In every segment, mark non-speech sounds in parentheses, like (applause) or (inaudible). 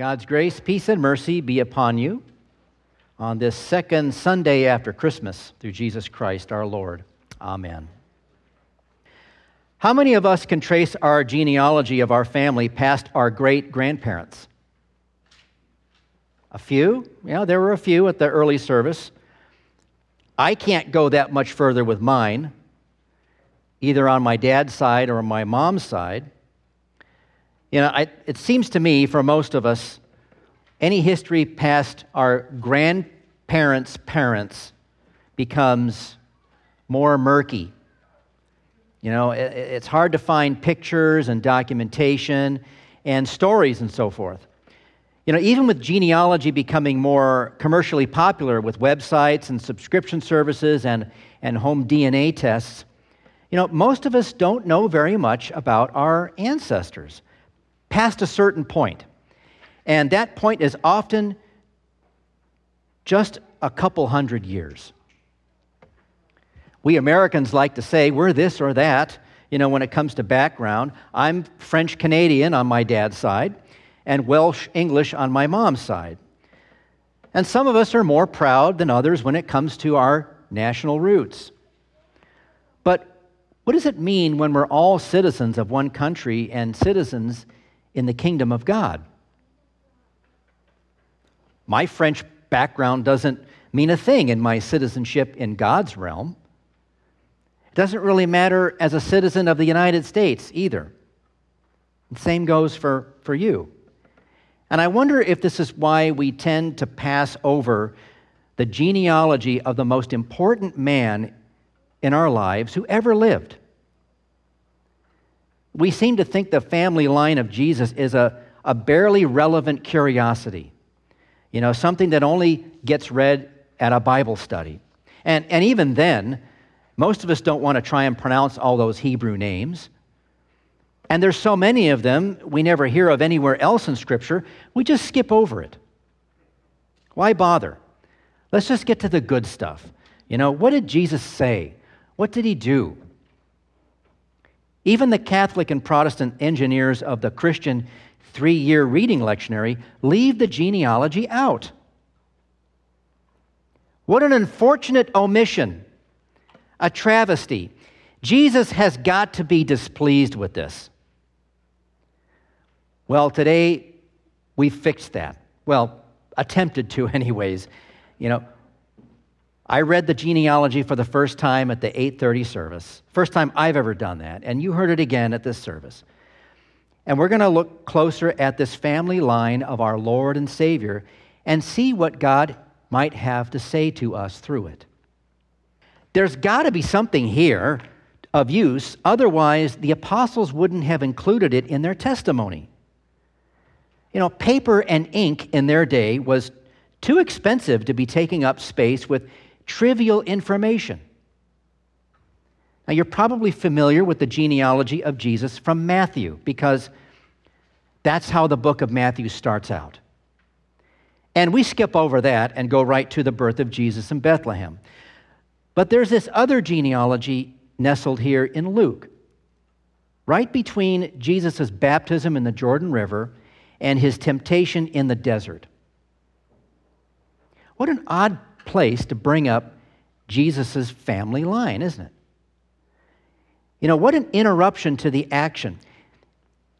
God's grace, peace, and mercy be upon you on this second Sunday after Christmas through Jesus Christ our Lord. Amen. How many of us can trace our genealogy of our family past our great grandparents? A few? Yeah, there were a few at the early service. I can't go that much further with mine, either on my dad's side or my mom's side. You know, I, it seems to me, for most of us, any history past our grandparents' parents becomes more murky. You know, it, it's hard to find pictures and documentation and stories and so forth. You know, even with genealogy becoming more commercially popular with websites and subscription services and, and home DNA tests, you know, most of us don't know very much about our ancestors past a certain point. And that point is often just a couple hundred years. We Americans like to say we're this or that, you know, when it comes to background. I'm French Canadian on my dad's side and Welsh English on my mom's side. And some of us are more proud than others when it comes to our national roots. But what does it mean when we're all citizens of one country and citizens in the kingdom of God. My French background doesn't mean a thing in my citizenship in God's realm. It doesn't really matter as a citizen of the United States either. The same goes for, for you. And I wonder if this is why we tend to pass over the genealogy of the most important man in our lives who ever lived. We seem to think the family line of Jesus is a, a barely relevant curiosity, you know, something that only gets read at a Bible study. And, and even then, most of us don't want to try and pronounce all those Hebrew names. And there's so many of them we never hear of anywhere else in Scripture, we just skip over it. Why bother? Let's just get to the good stuff. You know, what did Jesus say? What did he do? Even the Catholic and Protestant engineers of the Christian three year reading lectionary leave the genealogy out. What an unfortunate omission, a travesty. Jesus has got to be displeased with this. Well, today we fixed that. Well, attempted to, (laughs) anyways. You know, I read the genealogy for the first time at the 8:30 service. First time I've ever done that, and you heard it again at this service. And we're going to look closer at this family line of our Lord and Savior and see what God might have to say to us through it. There's got to be something here of use, otherwise, the apostles wouldn't have included it in their testimony. You know, paper and ink in their day was too expensive to be taking up space with trivial information. Now, you're probably familiar with the genealogy of Jesus from Matthew because that's how the book of Matthew starts out. And we skip over that and go right to the birth of Jesus in Bethlehem. But there's this other genealogy nestled here in Luke, right between Jesus' baptism in the Jordan River and his temptation in the desert. What an odd place to bring up Jesus' family line, isn't it? You know, what an interruption to the action.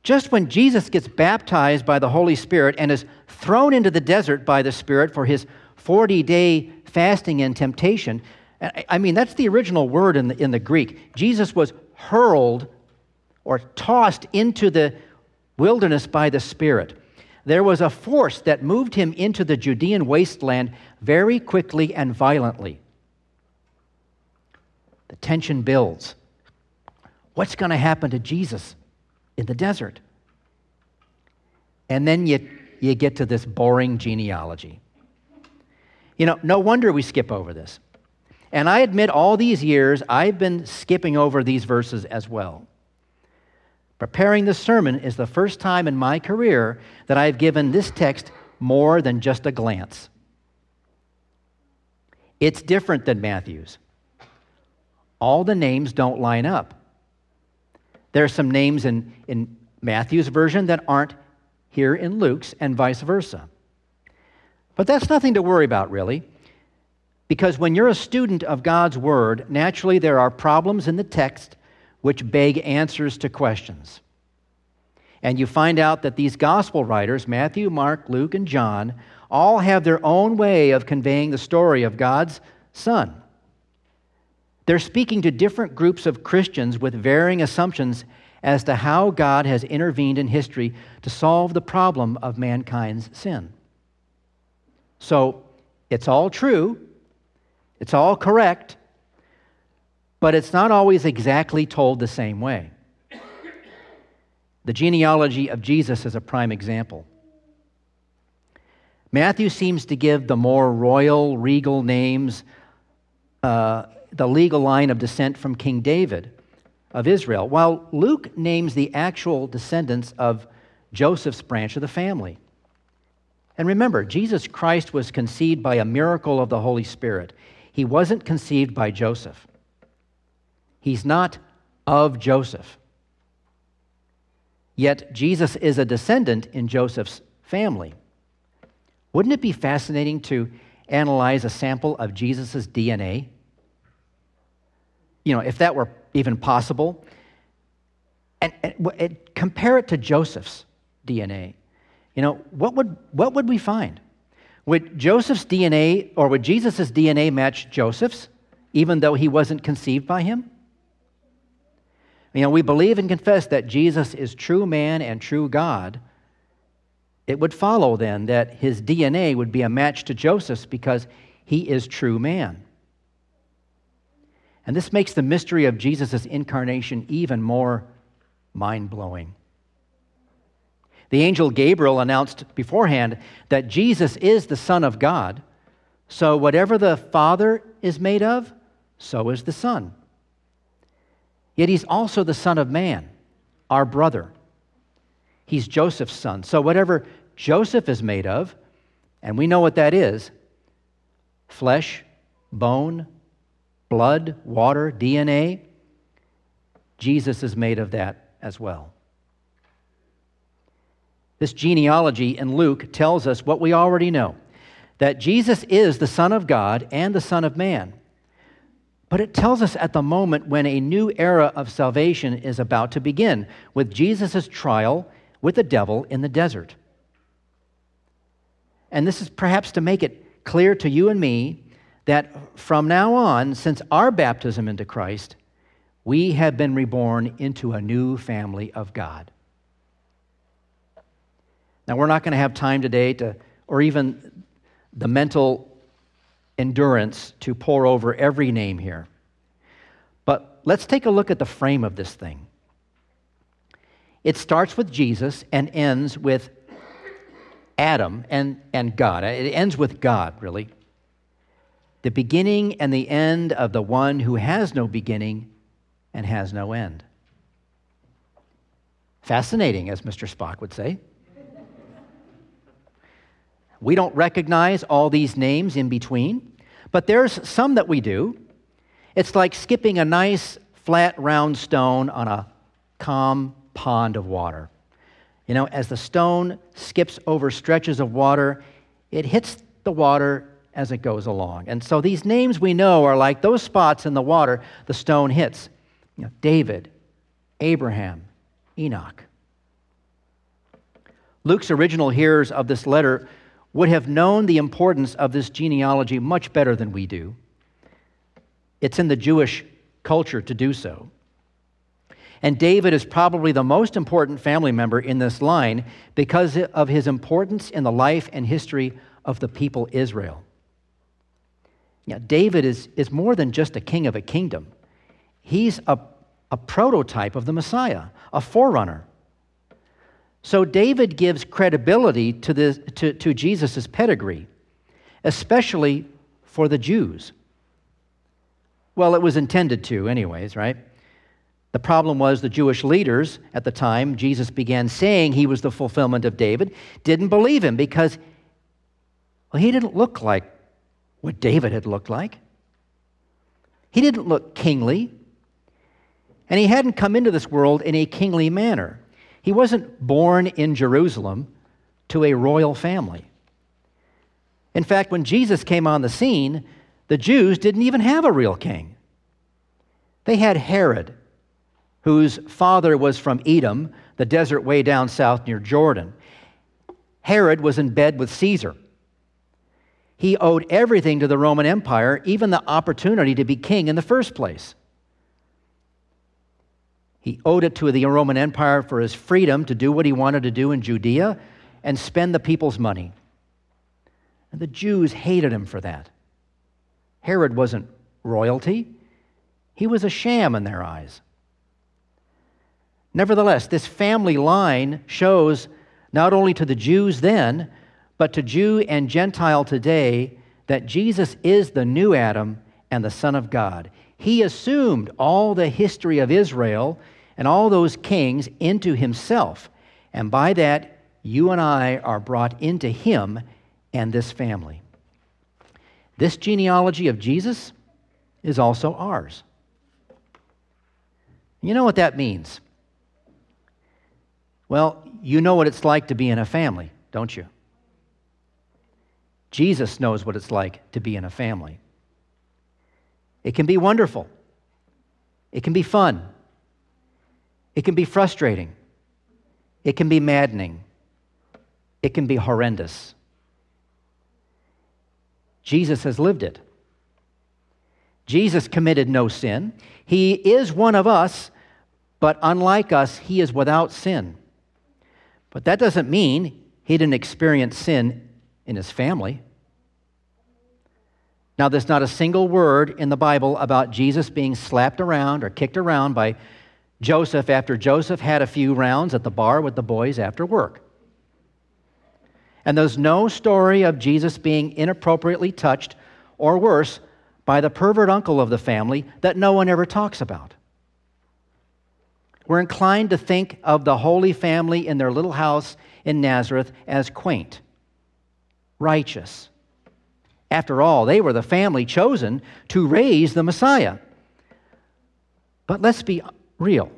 Just when Jesus gets baptized by the Holy Spirit and is thrown into the desert by the Spirit for his 40 day fasting and temptation, I mean, that's the original word in the, in the Greek. Jesus was hurled or tossed into the wilderness by the Spirit there was a force that moved him into the Judean wasteland very quickly and violently. The tension builds. What's going to happen to Jesus in the desert? And then you, you get to this boring genealogy. You know, no wonder we skip over this. And I admit all these years I've been skipping over these verses as well. Preparing the sermon is the first time in my career that I've given this text more than just a glance. It's different than Matthew's. All the names don't line up. There are some names in, in Matthew's version that aren't here in Luke's and vice versa. But that's nothing to worry about, really, because when you're a student of God's Word, naturally there are problems in the text which beg answers to questions. And you find out that these gospel writers, Matthew, Mark, Luke, and John, all have their own way of conveying the story of God's Son. They're speaking to different groups of Christians with varying assumptions as to how God has intervened in history to solve the problem of mankind's sin. So it's all true, it's all correct, but it's not always exactly told the same way. The genealogy of Jesus is a prime example. Matthew seems to give the more royal, regal names, uh, the legal line of descent from King David of Israel, while Luke names the actual descendants of Joseph's branch of the family. And remember, Jesus Christ was conceived by a miracle of the Holy Spirit. He wasn't conceived by Joseph. He's not of Joseph. Yet Jesus is a descendant in Joseph's family. Wouldn't it be fascinating to analyze a sample of Jesus' DNA? You know, if that were even possible, and, and, and compare it to Joseph's DNA. You know, what would, what would we find? Would Joseph's DNA or would Jesus' DNA match Joseph's, even though he wasn't conceived by him? You know, we believe and confess that Jesus is true man and true God. It would follow then that his DNA would be a match to Joseph's because he is true man. And this makes the mystery of Jesus' incarnation even more mind blowing. The angel Gabriel announced beforehand that Jesus is the Son of God. So, whatever the Father is made of, so is the Son. Yet he's also the Son of Man, our brother. He's Joseph's son. So, whatever Joseph is made of, and we know what that is flesh, bone, blood, water, DNA Jesus is made of that as well. This genealogy in Luke tells us what we already know that Jesus is the Son of God and the Son of Man. But it tells us at the moment when a new era of salvation is about to begin with Jesus' trial with the devil in the desert. And this is perhaps to make it clear to you and me that from now on, since our baptism into Christ, we have been reborn into a new family of God. Now, we're not going to have time today to, or even the mental endurance to pour over every name here. But let's take a look at the frame of this thing. It starts with Jesus and ends with Adam and, and God. It ends with God, really. The beginning and the end of the one who has no beginning and has no end. Fascinating, as Mr. Spock would say. We don't recognize all these names in between, but there's some that we do. It's like skipping a nice, flat, round stone on a calm pond of water. You know, as the stone skips over stretches of water, it hits the water as it goes along. And so these names we know are like those spots in the water the stone hits. You know, David, Abraham, Enoch. Luke's original hearers of this letter would have known the importance of this genealogy much better than we do. It's in the Jewish culture to do so. And David is probably the most important family member in this line because of his importance in the life and history of the people Israel. Now, David is, is more than just a king of a kingdom, he's a, a prototype of the Messiah, a forerunner. So David gives credibility to, this, to, to Jesus' pedigree, especially for the Jews. Well, it was intended to, anyways, right? The problem was the Jewish leaders at the time Jesus began saying he was the fulfillment of David didn't believe him because well, he didn't look like what David had looked like. He didn't look kingly, and he hadn't come into this world in a kingly manner. He wasn't born in Jerusalem, to a royal family. In fact, when Jesus came on the scene, the Jews didn't even have a real king. They had Herod, whose father was from Edom, the desert way down south near Jordan. Herod was in bed with Caesar. He owed everything to the Roman Empire, even the opportunity to be king in the first place. He owed it to the Roman Empire for his freedom to do what he wanted to do in Judea and spend the people's money. And the Jews hated him for that. Herod wasn't royalty, he was a sham in their eyes. Nevertheless, this family line shows not only to the Jews then, but to Jew and Gentile today that Jesus is the new Adam and the Son of God. He assumed all the history of Israel and all those kings into himself. And by that, you and I are brought into him and this family. This genealogy of Jesus is also ours. You know what that means? Well, you know what it's like to be in a family, don't you? Jesus knows what it's like to be in a family. It can be wonderful. It can be fun. It can be frustrating. It can be maddening. It can be horrendous. Jesus has lived it. Jesus committed no sin. He is one of us, but unlike us, he is without sin. But that doesn't mean he didn't experience sin in his family. Now, there's not a single word in the Bible about Jesus being slapped around or kicked around by Joseph after Joseph had a few rounds at the bar with the boys after work. And there's no story of Jesus being inappropriately touched or worse by the pervert uncle of the family that no one ever talks about. We're inclined to think of the Holy Family in their little house in Nazareth as quaint, righteous. After all, they were the family chosen to raise the Messiah. But let's be real.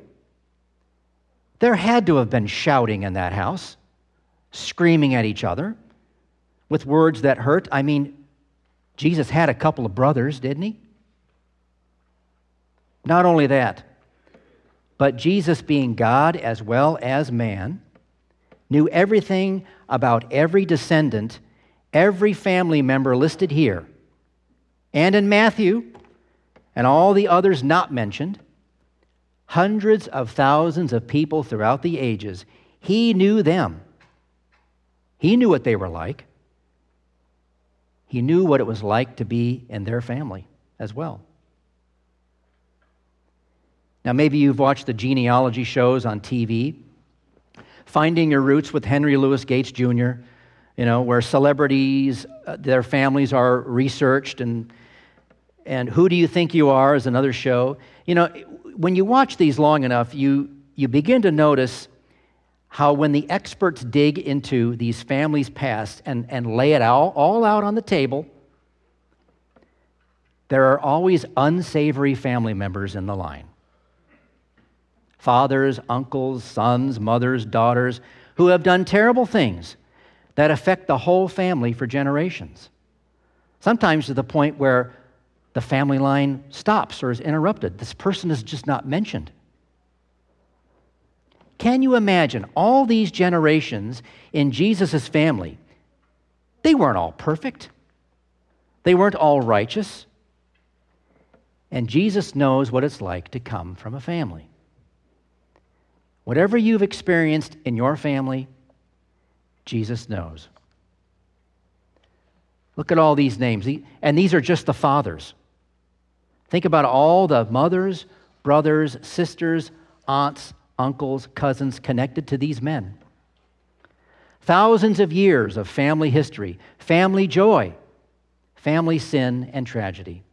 There had to have been shouting in that house, screaming at each other with words that hurt. I mean, Jesus had a couple of brothers, didn't he? Not only that, but Jesus, being God as well as man, knew everything about every descendant, every family member listed here, and in Matthew, and all the others not mentioned, hundreds of thousands of people throughout the ages. He knew them. He knew what they were like. He knew what it was like to be in their family as well. Now, maybe you've watched the genealogy shows on TV. Finding Your Roots with Henry Louis Gates Jr., you know, where celebrities, uh, their families are researched, and, and Who Do You Think You Are is another show. You know, when you watch these long enough, you, you begin to notice how when the experts dig into these families' past and, and lay it all, all out on the table, there are always unsavory family members in the line fathers, uncles, sons, mothers, daughters, who have done terrible things that affect the whole family for generations. Sometimes to the point where the family line stops or is interrupted. This person is just not mentioned. Can you imagine all these generations in Jesus' family? They weren't all perfect, they weren't all righteous. And Jesus knows what it's like to come from a family. Whatever you've experienced in your family, Jesus knows. Look at all these names. And these are just the fathers. Think about all the mothers, brothers, sisters, aunts, uncles, cousins connected to these men. Thousands of years of family history, family joy, family sin, and tragedy.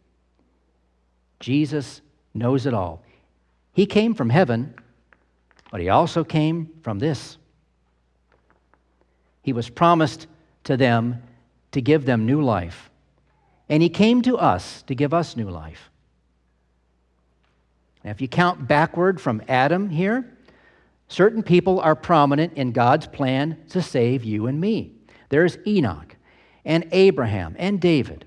Jesus knows it all. He came from heaven but he also came from this. He was promised to them to give them new life. And he came to us to give us new life. Now, if you count backward from Adam here, Certain people are prominent in God's plan to save you and me. There's Enoch and Abraham and David.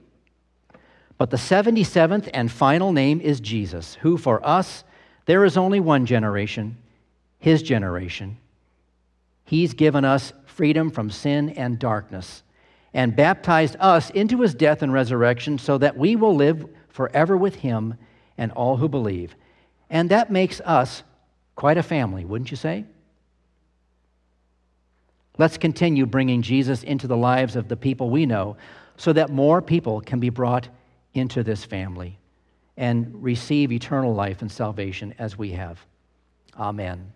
But the 77th and final name is Jesus, who for us, there is only one generation, his generation. He's given us freedom from sin and darkness and baptized us into his death and resurrection so that we will live forever with him and all who believe. And that makes us quite a family, wouldn't you say? Let's continue bringing Jesus into the lives of the people we know so that more people can be brought into this family and receive eternal life and salvation as we have. Amen.